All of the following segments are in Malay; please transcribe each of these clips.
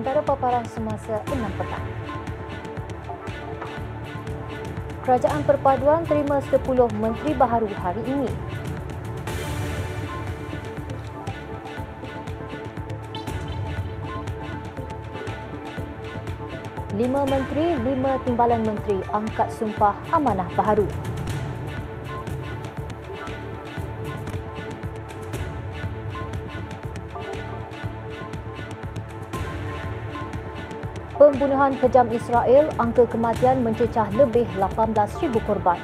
antara paparan semasa 6 petang. Kerajaan Perpaduan terima 10 menteri baharu hari ini. Lima menteri, lima timbalan menteri angkat sumpah amanah baharu. Pembunuhan kejam Israel, angka kematian mencecah lebih 18,000 korban.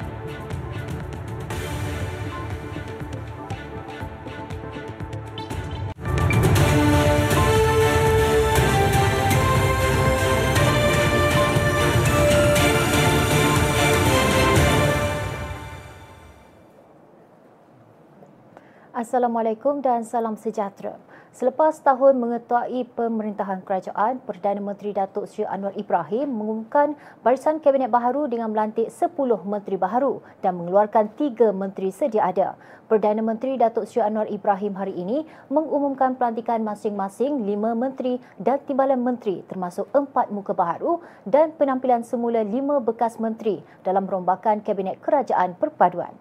Assalamualaikum dan salam sejahtera. Selepas tahun mengetuai pemerintahan kerajaan, Perdana Menteri Datuk Seri Anwar Ibrahim mengumumkan barisan kabinet baharu dengan melantik 10 menteri baharu dan mengeluarkan 3 menteri sedia ada. Perdana Menteri Datuk Seri Anwar Ibrahim hari ini mengumumkan pelantikan masing-masing 5 menteri dan timbalan menteri termasuk 4 muka baharu dan penampilan semula 5 bekas menteri dalam perombakan kabinet kerajaan perpaduan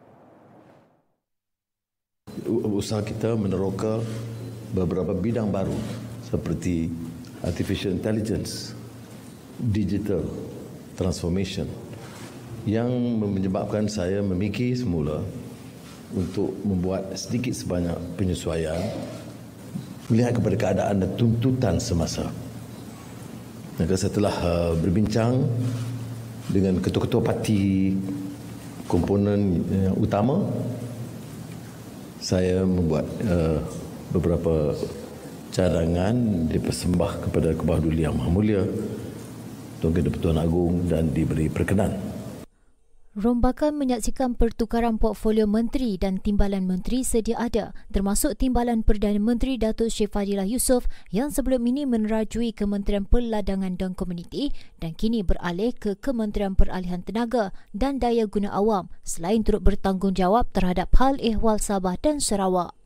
usaha kita meneroka beberapa bidang baru seperti artificial intelligence, digital transformation yang menyebabkan saya memikir semula untuk membuat sedikit sebanyak penyesuaian melihat kepada keadaan dan tuntutan semasa. Maka setelah uh, berbincang dengan ketua-ketua parti komponen uh, utama saya membuat uh, beberapa cadangan dipersembah kepada Kebahaduli Yang Maha Mulia Tuan Ketua Agung dan diberi perkenan. Rombakan menyaksikan pertukaran portfolio menteri dan timbalan menteri sedia ada termasuk timbalan Perdana Menteri Datuk Syed Fadilah Yusof yang sebelum ini menerajui Kementerian Perladangan dan Komuniti dan kini beralih ke Kementerian Peralihan Tenaga dan Daya Guna Awam selain turut bertanggungjawab terhadap hal ehwal Sabah dan Sarawak.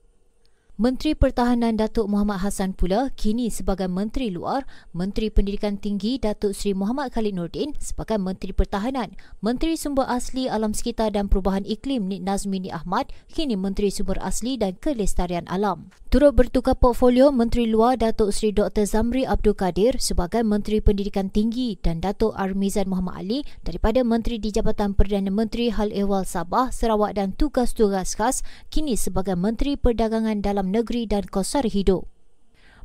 Menteri Pertahanan Datuk Muhammad Hassan pula kini sebagai Menteri Luar, Menteri Pendidikan Tinggi Datuk Seri Muhammad Khalid Nordin sebagai Menteri Pertahanan, Menteri Sumber Asli Alam Sekitar dan Perubahan Iklim Nik Nazmini Ahmad kini Menteri Sumber Asli dan Kelestarian Alam. Turut bertukar portfolio Menteri Luar Datuk Seri Dr. Zamri Abdul Kadir sebagai Menteri Pendidikan Tinggi dan Datuk Armizan Muhammad Ali daripada Menteri di Jabatan Perdana Menteri Hal Ehwal Sabah, Sarawak dan Tugas-Tugas Khas kini sebagai Menteri Perdagangan Dalam Negeri dan Kosar Hidup.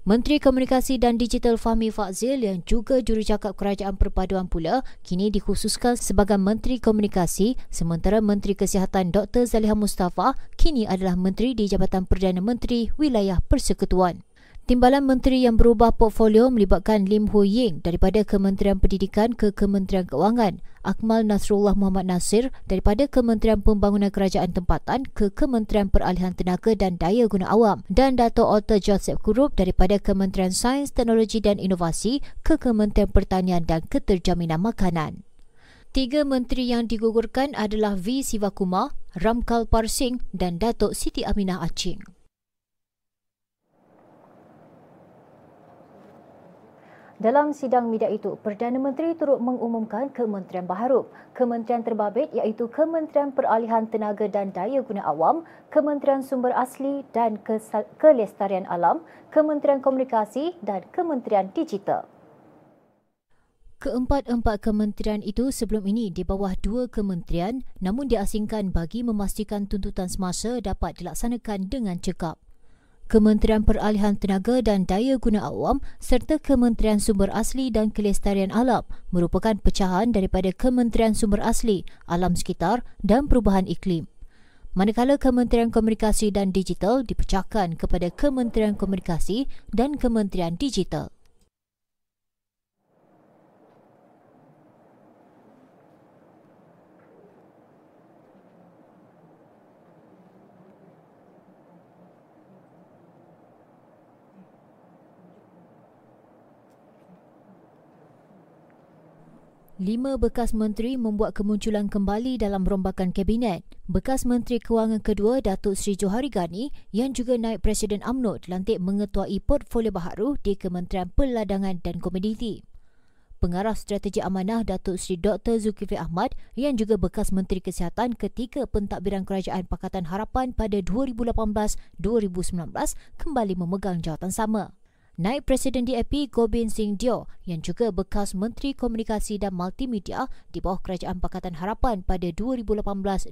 Menteri Komunikasi dan Digital Fahmi Fazil yang juga jurucakap Kerajaan Perpaduan pula kini dikhususkan sebagai Menteri Komunikasi sementara Menteri Kesihatan Dr. Zaliha Mustafa kini adalah Menteri di Jabatan Perdana Menteri Wilayah Persekutuan. Timbalan menteri yang berubah portfolio melibatkan Lim Ho Ying daripada Kementerian Pendidikan ke Kementerian Keuangan, Akmal Nasrullah Muhammad Nasir daripada Kementerian Pembangunan Kerajaan Tempatan ke Kementerian Peralihan Tenaga dan Daya Guna Awam dan Dato' Otto Joseph Kurup daripada Kementerian Sains, Teknologi dan Inovasi ke Kementerian Pertanian dan Keterjaminan Makanan. Tiga menteri yang digugurkan adalah V. Sivakumar, Ramkal Parsing dan Datuk Siti Aminah Acing. Dalam sidang media itu, Perdana Menteri turut mengumumkan kementerian baharu. Kementerian terbabit iaitu Kementerian Peralihan Tenaga dan Daya Guna Awam, Kementerian Sumber Asli dan Kelestarian Alam, Kementerian Komunikasi dan Kementerian Digital. Keempat-empat kementerian itu sebelum ini di bawah dua kementerian namun diasingkan bagi memastikan tuntutan semasa dapat dilaksanakan dengan cekap. Kementerian Peralihan Tenaga dan Daya Guna Awam serta Kementerian Sumber Asli dan Kelestarian Alam merupakan pecahan daripada Kementerian Sumber Asli, Alam Sekitar dan Perubahan Iklim. Manakala Kementerian Komunikasi dan Digital dipecahkan kepada Kementerian Komunikasi dan Kementerian Digital. Lima bekas menteri membuat kemunculan kembali dalam rombakan kabinet. Bekas Menteri Kewangan kedua Datuk Seri Johari Gani yang juga naik Presiden UMNO dilantik mengetuai portfolio baharu di Kementerian Peladangan dan Komoditi. Pengarah Strategi Amanah Datuk Seri Dr. Zulkifli Ahmad yang juga bekas Menteri Kesihatan ketika pentadbiran Kerajaan Pakatan Harapan pada 2018-2019 kembali memegang jawatan sama. Naib Presiden DAP Gobin Singh Dio yang juga bekas Menteri Komunikasi dan Multimedia di bawah Kerajaan Pakatan Harapan pada 2018-2019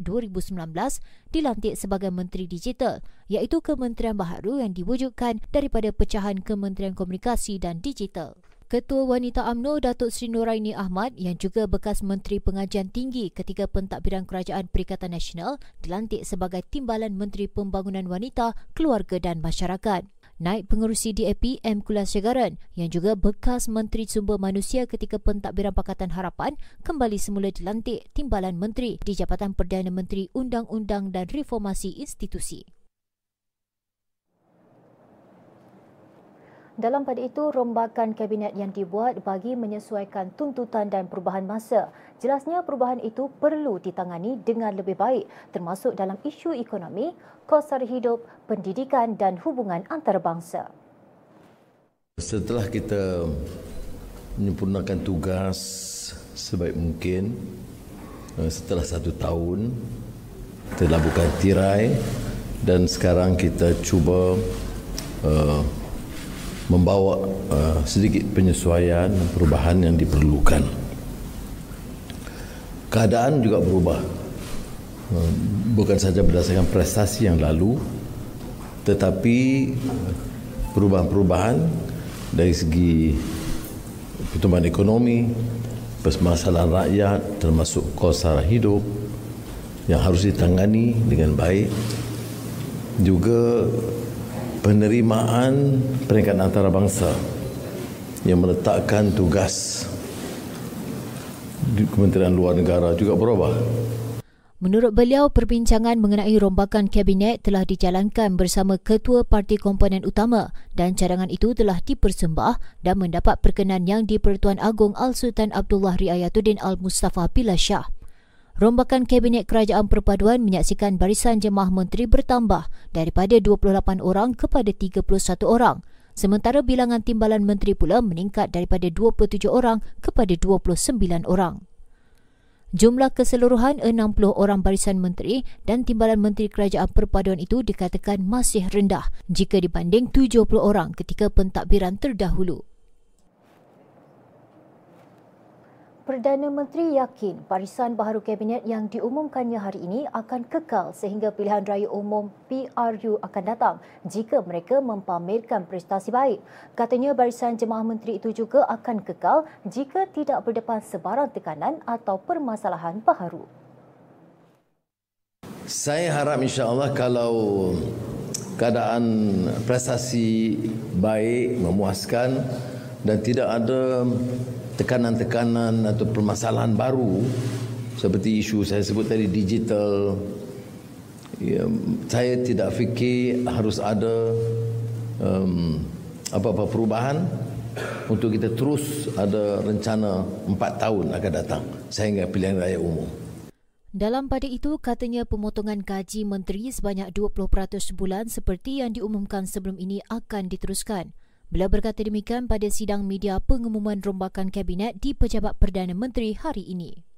dilantik sebagai Menteri Digital iaitu kementerian baharu yang diwujudkan daripada pecahan Kementerian Komunikasi dan Digital. Ketua Wanita AMNO Datuk Seri Noraini Ahmad yang juga bekas Menteri Pengajian Tinggi ketika pentadbiran Kerajaan Perikatan Nasional dilantik sebagai Timbalan Menteri Pembangunan Wanita, Keluarga dan Masyarakat. Naib Pengerusi DAP M. Kulasegaran yang juga bekas Menteri Sumber Manusia ketika pentadbiran Pakatan Harapan kembali semula dilantik Timbalan Menteri di Jabatan Perdana Menteri Undang-Undang dan Reformasi Institusi. Dalam pada itu, rombakan kabinet yang dibuat bagi menyesuaikan tuntutan dan perubahan masa. Jelasnya perubahan itu perlu ditangani dengan lebih baik termasuk dalam isu ekonomi, kos sara hidup, pendidikan dan hubungan antarabangsa. Setelah kita menyempurnakan tugas sebaik mungkin, eh, setelah satu tahun, kita lakukan tirai dan sekarang kita cuba uh, membawa uh, sedikit penyesuaian dan perubahan yang diperlukan. Keadaan juga berubah. Uh, bukan saja berdasarkan prestasi yang lalu tetapi perubahan-perubahan dari segi pertumbuhan ekonomi, permasalahan rakyat termasuk kos sara hidup yang harus ditangani dengan baik juga penerimaan peringkat antarabangsa yang meletakkan tugas di Kementerian Luar Negara juga berubah. Menurut beliau, perbincangan mengenai rombakan kabinet telah dijalankan bersama Ketua Parti Komponen Utama dan cadangan itu telah dipersembah dan mendapat perkenan yang di-Pertuan Agong Al-Sultan Abdullah Riayatuddin Al-Mustafa Bila Shah. Rombakan Kabinet Kerajaan Perpaduan menyaksikan barisan jemaah menteri bertambah daripada 28 orang kepada 31 orang. Sementara bilangan timbalan menteri pula meningkat daripada 27 orang kepada 29 orang. Jumlah keseluruhan 60 orang barisan menteri dan timbalan menteri kerajaan perpaduan itu dikatakan masih rendah jika dibanding 70 orang ketika pentadbiran terdahulu. Perdana Menteri yakin barisan baharu kabinet yang diumumkannya hari ini akan kekal sehingga pilihan raya umum PRU akan datang jika mereka mempamerkan prestasi baik. Katanya barisan jemaah menteri itu juga akan kekal jika tidak berdepan sebarang tekanan atau permasalahan baharu. Saya harap insya-Allah kalau keadaan prestasi baik, memuaskan dan tidak ada tekanan-tekanan atau permasalahan baru seperti isu saya sebut tadi digital ya, saya tidak fikir harus ada um, apa-apa perubahan untuk kita terus ada rencana empat tahun akan datang sehingga pilihan raya umum. Dalam pada itu, katanya pemotongan gaji menteri sebanyak 20% sebulan seperti yang diumumkan sebelum ini akan diteruskan. Beliau berkata demikian pada sidang media pengumuman rombakan kabinet di Pejabat Perdana Menteri hari ini.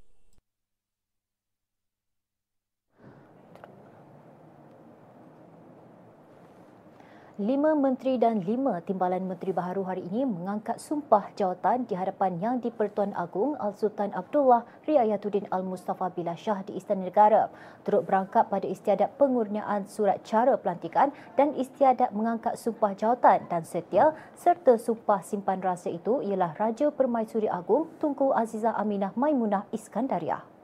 Lima menteri dan lima timbalan menteri baharu hari ini mengangkat sumpah jawatan di hadapan Yang di-Pertuan Agong Al-Sultan Abdullah Riayatuddin Al-Mustafa Bila Shah di Istana Negara. Turut berangkat pada istiadat pengurniaan surat cara pelantikan dan istiadat mengangkat sumpah jawatan dan setia serta sumpah simpan rasa itu ialah Raja Permaisuri Agong Tunku Azizah Aminah Maimunah Iskandariah.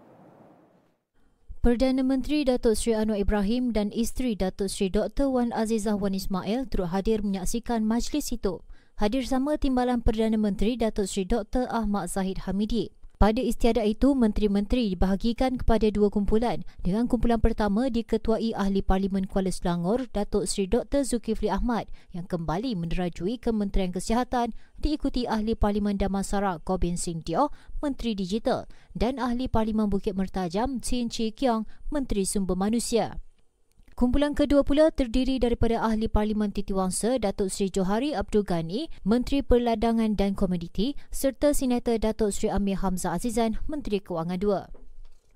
Perdana Menteri Datuk Seri Anwar Ibrahim dan isteri Datuk Seri Dr. Wan Azizah Wan Ismail turut hadir menyaksikan majlis itu. Hadir sama Timbalan Perdana Menteri Datuk Seri Dr. Ahmad Zahid Hamidi. Pada istiadat itu, menteri-menteri dibahagikan kepada dua kumpulan dengan kumpulan pertama diketuai Ahli Parlimen Kuala Selangor Datuk Seri Dr. Zulkifli Ahmad yang kembali menerajui Kementerian Kesihatan diikuti Ahli Parlimen Damansara Gobin Singh Teo, Menteri Digital dan Ahli Parlimen Bukit Mertajam Chin Chi Kiong, Menteri Sumber Manusia. Kumpulan kedua pula terdiri daripada Ahli Parlimen Titiwangsa Datuk Seri Johari Abdul Ghani, Menteri Perladangan dan Komoditi serta Senator Datuk Seri Amir Hamzah Azizan, Menteri Kewangan II.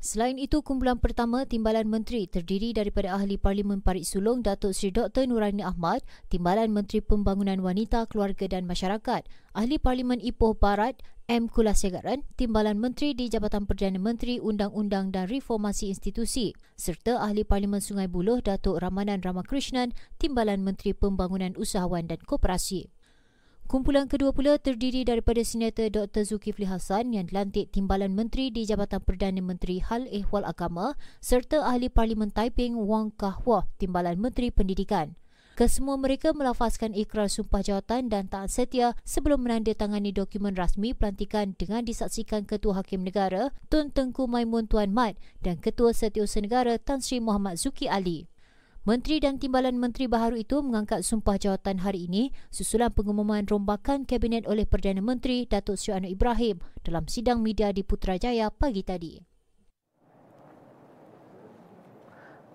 Selain itu, kumpulan pertama Timbalan Menteri terdiri daripada Ahli Parlimen Parit Sulong Datuk Seri Dr. Nurani Ahmad, Timbalan Menteri Pembangunan Wanita, Keluarga dan Masyarakat, Ahli Parlimen Ipoh Barat M. Kulasegaran, Timbalan Menteri di Jabatan Perdana Menteri Undang-Undang dan Reformasi Institusi serta Ahli Parlimen Sungai Buloh Datuk Ramanan Ramakrishnan, Timbalan Menteri Pembangunan Usahawan dan Koperasi. Kumpulan kedua pula terdiri daripada Senator Dr. Zulkifli Hassan yang dilantik Timbalan Menteri di Jabatan Perdana Menteri Hal Ehwal Agama serta Ahli Parlimen Taiping Wang Kahwa, Timbalan Menteri Pendidikan. Kesemua mereka melafazkan ikrar sumpah jawatan dan taat setia sebelum menandatangani dokumen rasmi pelantikan dengan disaksikan Ketua Hakim Negara Tun Tengku Maimun Tuan Mat dan Ketua Setiausaha Negara Tan Sri Muhammad Zuki Ali. Menteri dan Timbalan Menteri baharu itu mengangkat sumpah jawatan hari ini susulan pengumuman rombakan Kabinet oleh Perdana Menteri Datuk Seri Anwar Ibrahim dalam sidang media di Putrajaya pagi tadi.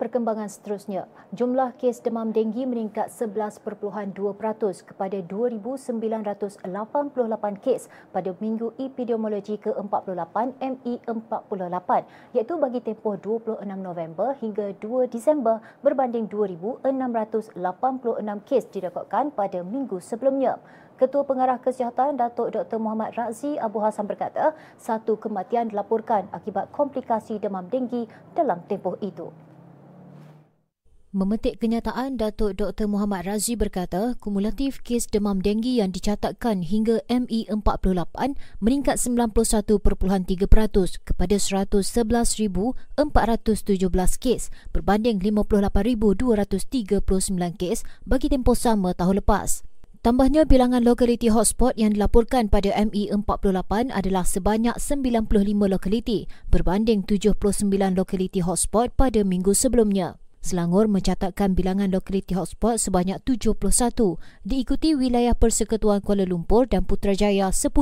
Perkembangan seterusnya, jumlah kes demam denggi meningkat 11.2% kepada 2,988 kes pada minggu epidemiologi ke-48 ME48 iaitu bagi tempoh 26 November hingga 2 Disember berbanding 2,686 kes direkodkan pada minggu sebelumnya. Ketua Pengarah Kesihatan Datuk Dr. Muhammad Razi Abu Hassan berkata, satu kematian dilaporkan akibat komplikasi demam denggi dalam tempoh itu. Memetik kenyataan, Datuk Dr. Muhammad Razi berkata, kumulatif kes demam denggi yang dicatatkan hingga ME48 meningkat 91.3% kepada 111,417 kes berbanding 58,239 kes bagi tempoh sama tahun lepas. Tambahnya, bilangan lokaliti hotspot yang dilaporkan pada ME48 adalah sebanyak 95 lokaliti berbanding 79 lokaliti hotspot pada minggu sebelumnya. Selangor mencatatkan bilangan lokaliti hotspot sebanyak 71, diikuti wilayah Persekutuan Kuala Lumpur dan Putrajaya 10,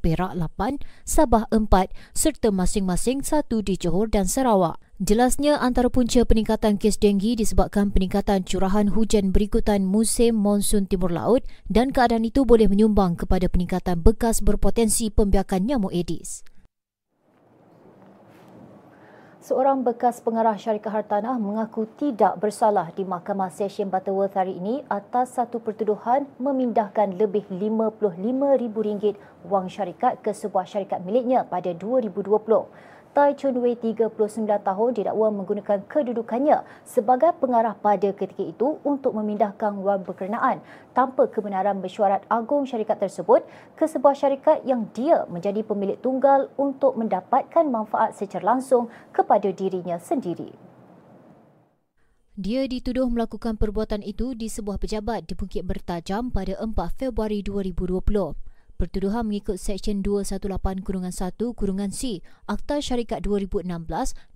Perak 8, Sabah 4 serta masing-masing satu di Johor dan Sarawak. Jelasnya antara punca peningkatan kes denggi disebabkan peningkatan curahan hujan berikutan musim monsun timur laut dan keadaan itu boleh menyumbang kepada peningkatan bekas berpotensi pembiakan nyamuk Aedes. Seorang bekas pengarah syarikat hartanah mengaku tidak bersalah di Mahkamah Session Butterworth hari ini atas satu pertuduhan memindahkan lebih RM55,000 wang syarikat ke sebuah syarikat miliknya pada 2020. Tai Chun Wei 39 tahun didakwa menggunakan kedudukannya sebagai pengarah pada ketika itu untuk memindahkan wang berkenaan tanpa kebenaran mesyuarat agung syarikat tersebut ke sebuah syarikat yang dia menjadi pemilik tunggal untuk mendapatkan manfaat secara langsung kepada dirinya sendiri. Dia dituduh melakukan perbuatan itu di sebuah pejabat di Bukit Bertajam pada 4 Februari 2020. Pertuduhan mengikut Seksyen 218 Kurungan 1 Kurungan C Akta Syarikat 2016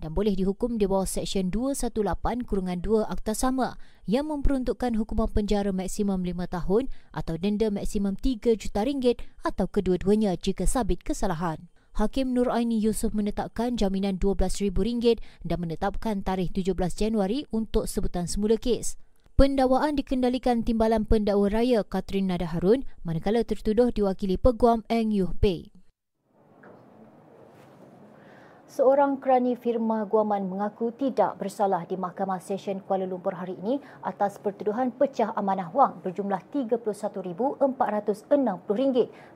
dan boleh dihukum di bawah Seksyen 218 Kurungan 2 Akta sama yang memperuntukkan hukuman penjara maksimum 5 tahun atau denda maksimum 3 juta ringgit atau kedua-duanya jika sabit kesalahan. Hakim Nur Aini Yusof menetapkan jaminan RM12,000 dan menetapkan tarikh 17 Januari untuk sebutan semula kes. Pendakwaan dikendalikan Timbalan Pendakwa Raya Katrin Nada Harun manakala tertuduh diwakili Peguam Eng Yuh Pei. Seorang kerani firma guaman mengaku tidak bersalah di Mahkamah Session Kuala Lumpur hari ini atas pertuduhan pecah amanah wang berjumlah RM31,460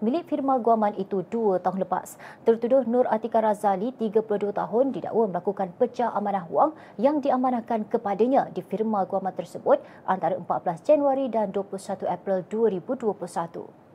milik firma guaman itu dua tahun lepas. Tertuduh Nur Atika Razali, 32 tahun, didakwa melakukan pecah amanah wang yang diamanahkan kepadanya di firma guaman tersebut antara 14 Januari dan 21 April 2021.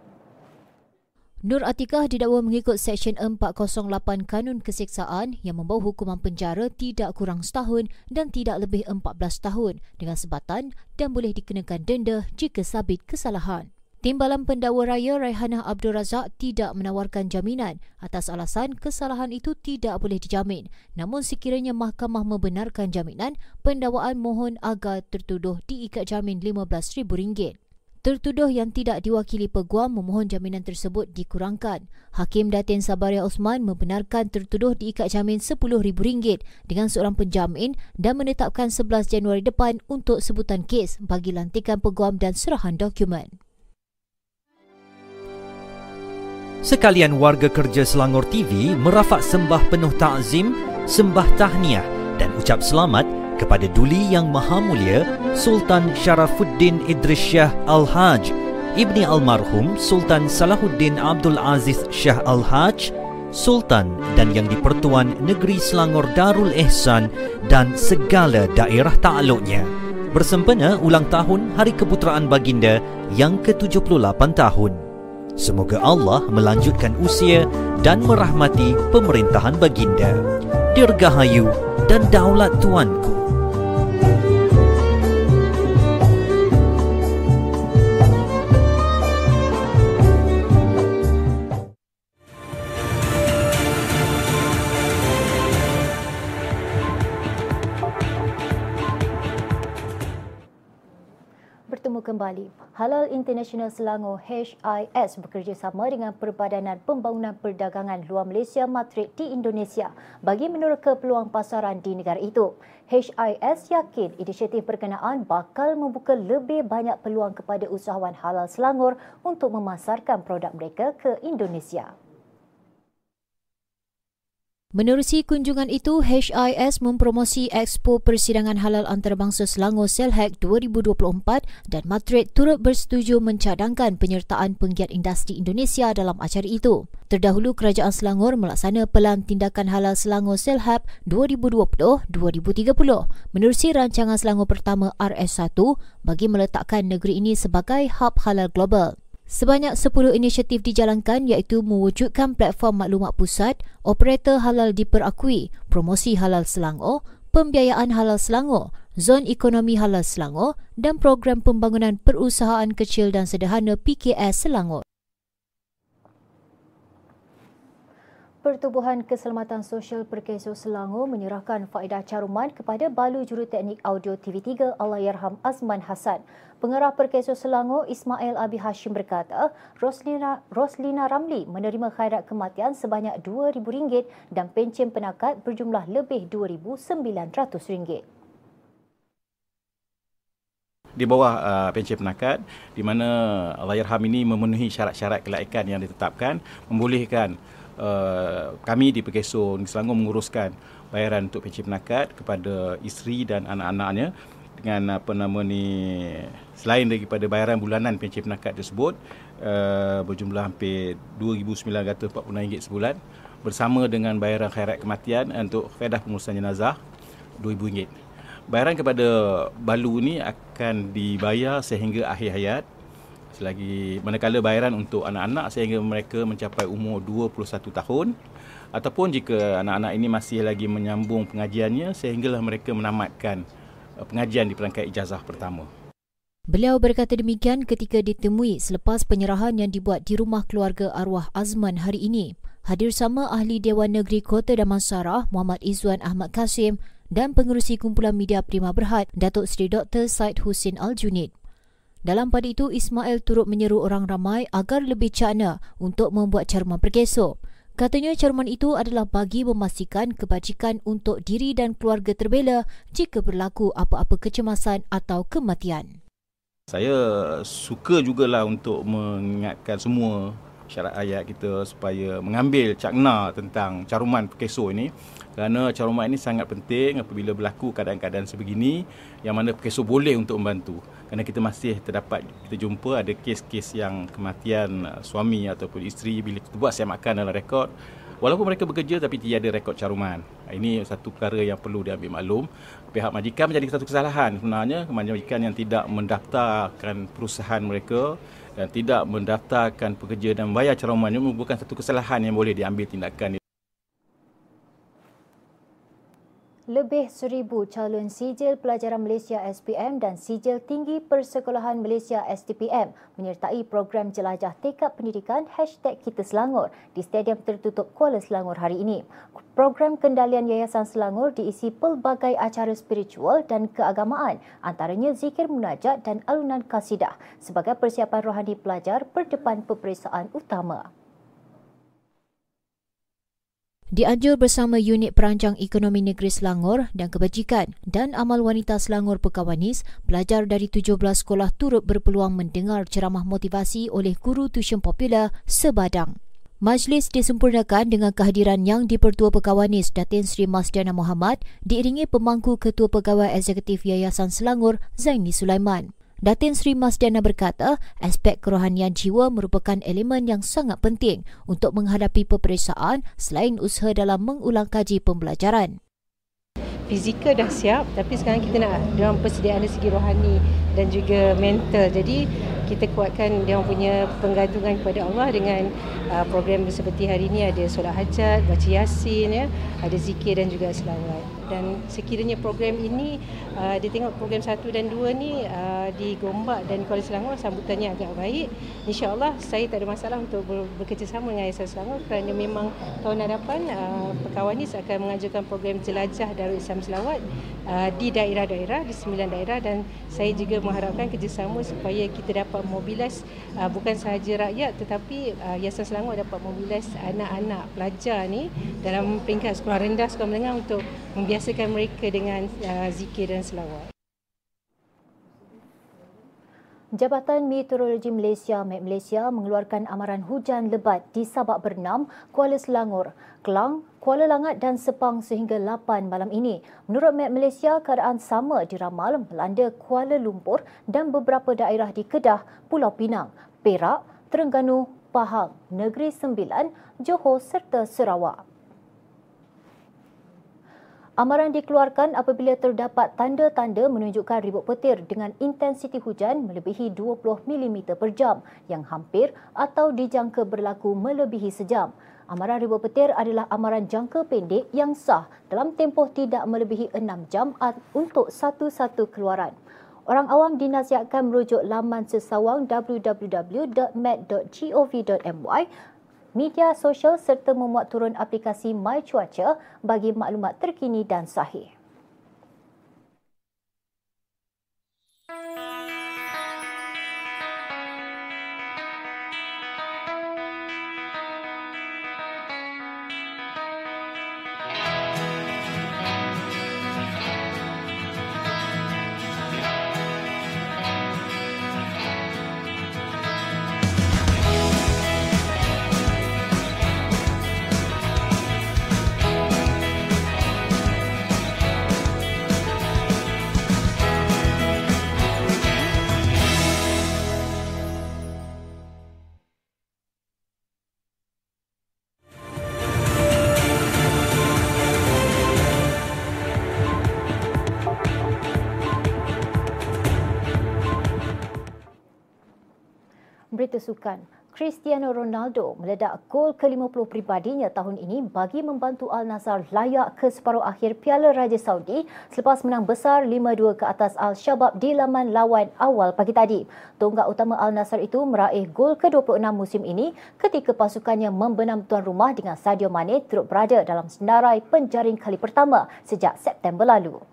Nur Atikah didakwa mengikut Seksyen 408 Kanun Keseksaan yang membawa hukuman penjara tidak kurang setahun dan tidak lebih 14 tahun dengan sebatan dan boleh dikenakan denda jika sabit kesalahan. Timbalan Pendakwa Raya Raihana Abdul Razak tidak menawarkan jaminan atas alasan kesalahan itu tidak boleh dijamin. Namun sekiranya mahkamah membenarkan jaminan, pendakwaan mohon agar tertuduh diikat jamin RM15,000. Tertuduh yang tidak diwakili peguam memohon jaminan tersebut dikurangkan. Hakim Datin Sabaria Osman membenarkan tertuduh diikat jamin RM10,000 dengan seorang penjamin dan menetapkan 11 Januari depan untuk sebutan kes bagi lantikan peguam dan serahan dokumen. Sekalian warga kerja Selangor TV merafak sembah penuh takzim, sembah tahniah dan ucap selamat kepada Duli Yang Maha Mulia Sultan Sharafuddin Idris Shah Al-Haj, Ibni Almarhum Sultan Salahuddin Abdul Aziz Shah Al-Haj, Sultan dan Yang di-Pertuan Negeri Selangor Darul Ehsan dan segala daerah takluknya. Bersempena ulang tahun Hari Keputeraan Baginda yang ke-78 tahun. Semoga Allah melanjutkan usia dan merahmati pemerintahan baginda. Dirgahayu dan daulat tuanku. Kembali. Halal International Selangor HIS bekerjasama dengan Perbadanan Pembangunan Perdagangan Luar Malaysia Matrik di Indonesia bagi meneroka peluang pasaran di negara itu. HIS yakin inisiatif berkenaan bakal membuka lebih banyak peluang kepada usahawan halal Selangor untuk memasarkan produk mereka ke Indonesia. Menerusi kunjungan itu, HIS mempromosi Expo Persidangan Halal Antarabangsa Selangor Selhack 2024 dan Madrid turut bersetuju mencadangkan penyertaan penggiat industri Indonesia dalam acara itu. Terdahulu, Kerajaan Selangor melaksana Pelan Tindakan Halal Selangor Selhab 2020-2030 menerusi rancangan Selangor pertama RS1 bagi meletakkan negeri ini sebagai hub halal global. Sebanyak 10 inisiatif dijalankan iaitu mewujudkan platform maklumat pusat, operator halal diperakui, promosi halal Selangor, pembiayaan halal Selangor, zon ekonomi halal Selangor dan program pembangunan perusahaan kecil dan sederhana PKS Selangor. Pertubuhan Keselamatan Sosial Perkeso Selangor menyerahkan faedah caruman kepada Balu Juruteknik Audio TV3 Allahyarham Azman Hassan. Pengarah Perkeso Selangor Ismail Abi Hashim berkata, Roslina, Roslina Ramli menerima khairat kematian sebanyak RM2,000 dan pencen penakat berjumlah lebih RM2,900 di bawah uh, pencen penakat di mana Allahyarham ini memenuhi syarat-syarat kelaikan yang ditetapkan membolehkan Uh, kami di Pekeso Negeri Selangor menguruskan bayaran untuk pencen penakat kepada isteri dan anak-anaknya dengan apa nama ni selain daripada bayaran bulanan pencen penakat tersebut uh, berjumlah hampir RM2,946 sebulan bersama dengan bayaran khairat kematian untuk faedah pengurusan jenazah RM2,000. Bayaran kepada balu ni akan dibayar sehingga akhir hayat selagi manakala bayaran untuk anak-anak sehingga mereka mencapai umur 21 tahun ataupun jika anak-anak ini masih lagi menyambung pengajiannya sehinggalah mereka menamatkan uh, pengajian di perangkat ijazah pertama. Beliau berkata demikian ketika ditemui selepas penyerahan yang dibuat di rumah keluarga arwah Azman hari ini. Hadir sama ahli Dewan Negeri Kota Damansara Muhammad Izzuan Ahmad Kasim dan pengerusi kumpulan media Prima Berhad Datuk Seri Dr. Said Hussein Al-Junid. Dalam pada itu, Ismail turut menyeru orang ramai agar lebih cakna untuk membuat caruman perkeso. Katanya caruman itu adalah bagi memastikan kebajikan untuk diri dan keluarga terbela jika berlaku apa-apa kecemasan atau kematian. Saya suka jugalah untuk mengingatkan semua syarat ayat kita supaya mengambil cakna tentang caruman perkeso ini kerana caruman ini sangat penting apabila berlaku keadaan-keadaan sebegini yang mana perkeso boleh untuk membantu kerana kita masih terdapat kita jumpa ada kes-kes yang kematian uh, suami ataupun isteri bila kita buat makan dalam rekod. Walaupun mereka bekerja tapi tiada rekod caruman. Ini satu perkara yang perlu diambil maklum. Pihak majikan menjadi satu kesalahan. Sebenarnya majikan yang tidak mendaftarkan perusahaan mereka dan tidak mendaftarkan pekerja dan membayar caruman ini merupakan satu kesalahan yang boleh diambil tindakan Lebih seribu calon sijil pelajaran Malaysia SPM dan sijil tinggi persekolahan Malaysia STPM menyertai program jelajah tekad pendidikan Hashtag Kita Selangor di Stadium Tertutup Kuala Selangor hari ini. Program kendalian Yayasan Selangor diisi pelbagai acara spiritual dan keagamaan antaranya zikir munajat dan alunan kasidah sebagai persiapan rohani pelajar berdepan peperiksaan utama dianjur bersama Unit Perancang Ekonomi Negeri Selangor dan Kebajikan dan Amal Wanita Selangor Pekawanis, pelajar dari 17 sekolah turut berpeluang mendengar ceramah motivasi oleh guru tuition popular sebadang. Majlis disempurnakan dengan kehadiran Yang di-Pertua Pekawanis Datin Sri Masdiana Muhammad diiringi pemangku Ketua Pegawai Eksekutif Yayasan Selangor Zaini Sulaiman. Datin Sri Masdana berkata, aspek kerohanian jiwa merupakan elemen yang sangat penting untuk menghadapi peperiksaan selain usaha dalam mengulang kaji pembelajaran. Fizikal dah siap tapi sekarang kita nak dalam persediaan dari segi rohani dan juga mental. Jadi kita kuatkan dia punya penggantungan kepada Allah dengan uh, program seperti hari ini ada solat hajat, baca yasin ya, ada zikir dan juga selawat dan sekiranya program ini uh, dia tengok program satu dan dua ni uh, di Gombak dan Kuala Selangor sambutannya agak baik. Insyaallah saya tak ada masalah untuk ber- bekerjasama dengan Yayasan Selangor kerana memang tahun hadapan uh, Perkawanis akan mengajukan program jelajah Darul Islam Selawat uh, di daerah-daerah di sembilan daerah. Dan saya juga mengharapkan kerjasama supaya kita dapat mobilis uh, bukan sahaja rakyat tetapi uh, Yayasan Selangor dapat mobilis anak-anak pelajar ni dalam peringkat sekolah rendah sekolah menengah untuk membiasakan mereka dengan uh, zikir dan selawat. Jabatan Meteorologi Malaysia Met Malaysia mengeluarkan amaran hujan lebat di Sabak Bernam, Kuala Selangor, Kelang, Kuala Langat dan Sepang sehingga 8 malam ini. Menurut Met Malaysia, keadaan sama diramal melanda Kuala Lumpur dan beberapa daerah di Kedah, Pulau Pinang, Perak, Terengganu, Pahang, Negeri Sembilan, Johor serta Sarawak. Amaran dikeluarkan apabila terdapat tanda-tanda menunjukkan ribut petir dengan intensiti hujan melebihi 20 mm per jam yang hampir atau dijangka berlaku melebihi sejam. Amaran ribut petir adalah amaran jangka pendek yang sah dalam tempoh tidak melebihi 6 jam untuk satu-satu keluaran. Orang awam dinasihatkan merujuk laman sesawang www.met.gov.my media sosial serta memuat turun aplikasi My Cuaca bagi maklumat terkini dan sahih. Sukan. Cristiano Ronaldo meledak gol ke-50 pribadinya tahun ini bagi membantu Al Nassr layak ke separuh akhir Piala Raja Saudi selepas menang besar 5-2 ke atas Al Shabab di laman lawan awal pagi tadi. Tonggak utama Al Nassr itu meraih gol ke-26 musim ini ketika pasukannya membenam tuan rumah dengan Sadio Mane turut berada dalam senarai penjaring kali pertama sejak September lalu.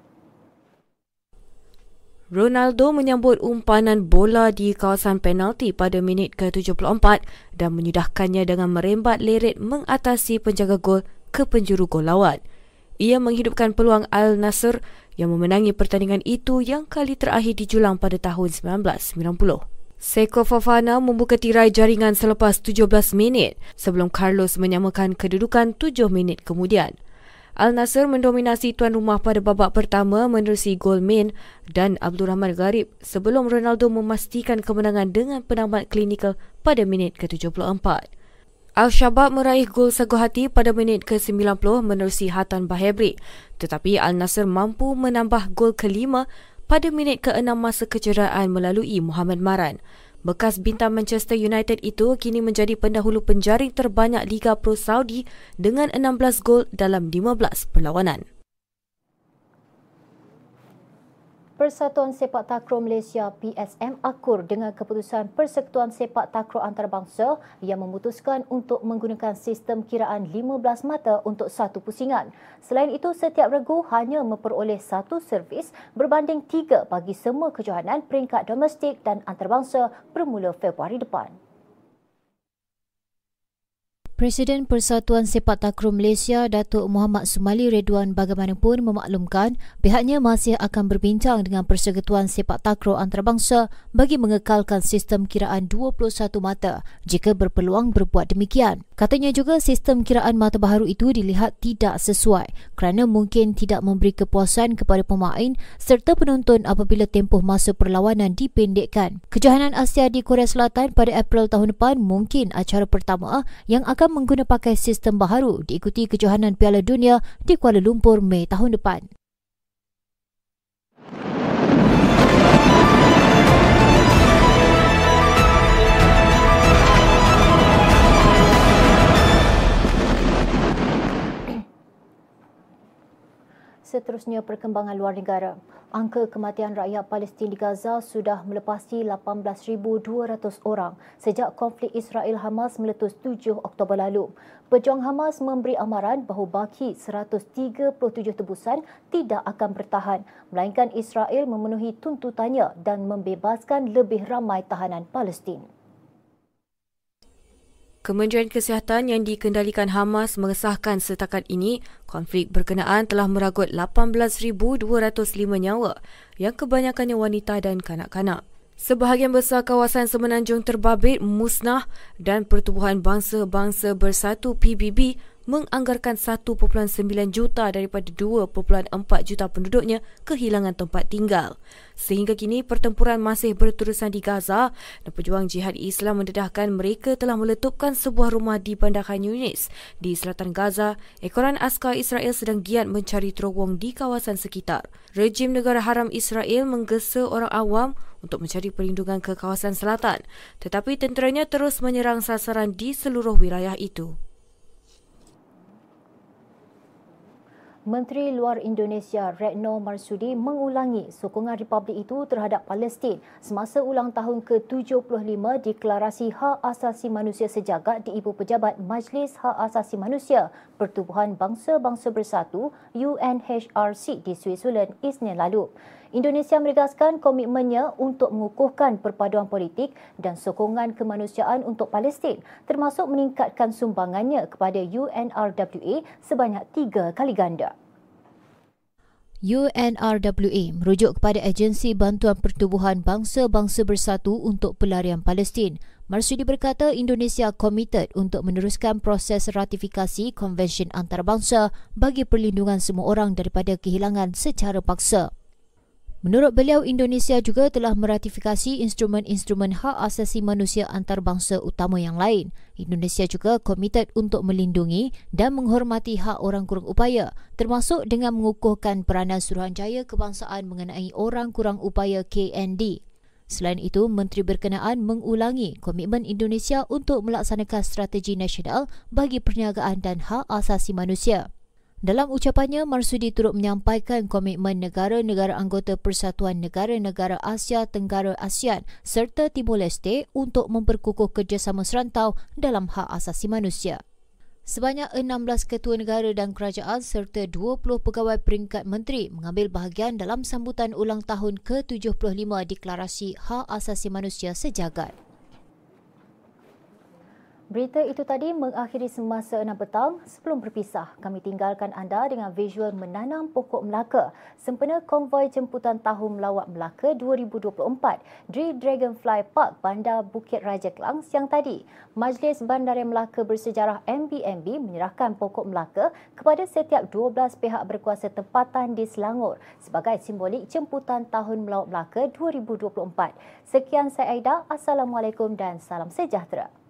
Ronaldo menyambut umpanan bola di kawasan penalti pada minit ke-74 dan menyudahkannya dengan merembat leret mengatasi penjaga gol ke penjuru gol lawan. Ia menghidupkan peluang Al Nasser yang memenangi pertandingan itu yang kali terakhir dijulang pada tahun 1990. Seko Fofana membuka tirai jaringan selepas 17 minit sebelum Carlos menyamakan kedudukan 7 minit kemudian. Al Nasser mendominasi tuan rumah pada babak pertama menerusi gol Min dan Abdul Rahman Gharib sebelum Ronaldo memastikan kemenangan dengan penambat klinikal pada minit ke-74. Al-Shabaab meraih gol sagu hati pada minit ke-90 menerusi Hatan Bahebri tetapi Al Nasser mampu menambah gol kelima pada minit ke-6 masa kecederaan melalui Muhammad Maran. Bekas bintang Manchester United itu kini menjadi pendahulu penjaring terbanyak Liga Pro Saudi dengan 16 gol dalam 15 perlawanan. Persatuan Sepak Takraw Malaysia PSM akur dengan keputusan Persekutuan Sepak Takraw Antarabangsa yang memutuskan untuk menggunakan sistem kiraan 15 mata untuk satu pusingan. Selain itu, setiap regu hanya memperoleh satu servis berbanding tiga bagi semua kejohanan peringkat domestik dan antarabangsa bermula Februari depan. Presiden Persatuan Sepak Takraw Malaysia Datuk Muhammad Sumali Redwan bagaimanapun memaklumkan pihaknya masih akan berbincang dengan Persekutuan Sepak Takraw Antarabangsa bagi mengekalkan sistem kiraan 21 mata jika berpeluang berbuat demikian. Katanya juga sistem kiraan mata baharu itu dilihat tidak sesuai kerana mungkin tidak memberi kepuasan kepada pemain serta penonton apabila tempoh masa perlawanan dipendekkan. Kejohanan Asia di Korea Selatan pada April tahun depan mungkin acara pertama yang akan mengguna pakai sistem baharu diikuti kejohanan Piala Dunia di Kuala Lumpur Mei tahun depan. Seterusnya perkembangan luar negara. Angka kematian rakyat Palestin di Gaza sudah melepasi 18,200 orang sejak konflik Israel-Hamas meletus 7 Oktober lalu. Pejuang Hamas memberi amaran bahawa baki 137 tebusan tidak akan bertahan melainkan Israel memenuhi tuntutannya dan membebaskan lebih ramai tahanan Palestin. Kementerian Kesihatan yang dikendalikan Hamas mengesahkan setakat ini konflik berkenaan telah meragut 18,205 nyawa yang kebanyakannya wanita dan kanak-kanak. Sebahagian besar kawasan semenanjung terbabit musnah dan Pertubuhan Bangsa-Bangsa Bersatu PBB menganggarkan 1.9 juta daripada 2.4 juta penduduknya kehilangan tempat tinggal. Sehingga kini pertempuran masih berterusan di Gaza dan pejuang jihad Islam mendedahkan mereka telah meletupkan sebuah rumah di Bandar Khan Yunis di selatan Gaza. Ekoran askar Israel sedang giat mencari terowong di kawasan sekitar. Rejim negara haram Israel menggesa orang awam untuk mencari perlindungan ke kawasan selatan tetapi tenteranya terus menyerang sasaran di seluruh wilayah itu. Menteri Luar Indonesia Retno Marsudi mengulangi sokongan Republik itu terhadap Palestin semasa ulang tahun ke-75 Deklarasi Hak Asasi Manusia Sejagat di Ibu Pejabat Majlis Hak Asasi Manusia Pertubuhan Bangsa-Bangsa Bersatu UNHRC di Switzerland Isnin lalu. Indonesia menegaskan komitmennya untuk mengukuhkan perpaduan politik dan sokongan kemanusiaan untuk Palestin termasuk meningkatkan sumbangannya kepada UNRWA sebanyak tiga kali ganda. UNRWA merujuk kepada Agensi Bantuan Pertubuhan Bangsa-Bangsa Bersatu untuk Pelarian Palestin. Marsudi berkata Indonesia komited untuk meneruskan proses ratifikasi Konvensyen Antarabangsa bagi perlindungan semua orang daripada kehilangan secara paksa. Menurut beliau, Indonesia juga telah meratifikasi instrumen-instrumen hak asasi manusia antarabangsa utama yang lain. Indonesia juga komited untuk melindungi dan menghormati hak orang kurang upaya, termasuk dengan mengukuhkan peranan Suruhanjaya Kebangsaan mengenai orang kurang upaya KND. Selain itu, Menteri berkenaan mengulangi komitmen Indonesia untuk melaksanakan strategi nasional bagi perniagaan dan hak asasi manusia. Dalam ucapannya, Marsudi turut menyampaikan komitmen negara-negara anggota Persatuan Negara-Negara Asia Tenggara ASEAN serta Timor Leste untuk memperkukuh kerjasama serantau dalam hak asasi manusia. Sebanyak 16 ketua negara dan kerajaan serta 20 pegawai peringkat menteri mengambil bahagian dalam sambutan ulang tahun ke-75 Deklarasi Hak Asasi Manusia Sejagat. Berita itu tadi mengakhiri semasa enam petang. Sebelum berpisah, kami tinggalkan anda dengan visual menanam pokok Melaka sempena konvoi jemputan Tahun Melawat Melaka 2024 di Dragonfly Park Bandar Bukit Raja Kelang siang tadi. Majlis Bandaraya Melaka Bersejarah MBMB menyerahkan pokok Melaka kepada setiap 12 pihak berkuasa tempatan di Selangor sebagai simbolik jemputan Tahun Melawat Melaka 2024. Sekian saya Aida. Assalamualaikum dan salam sejahtera.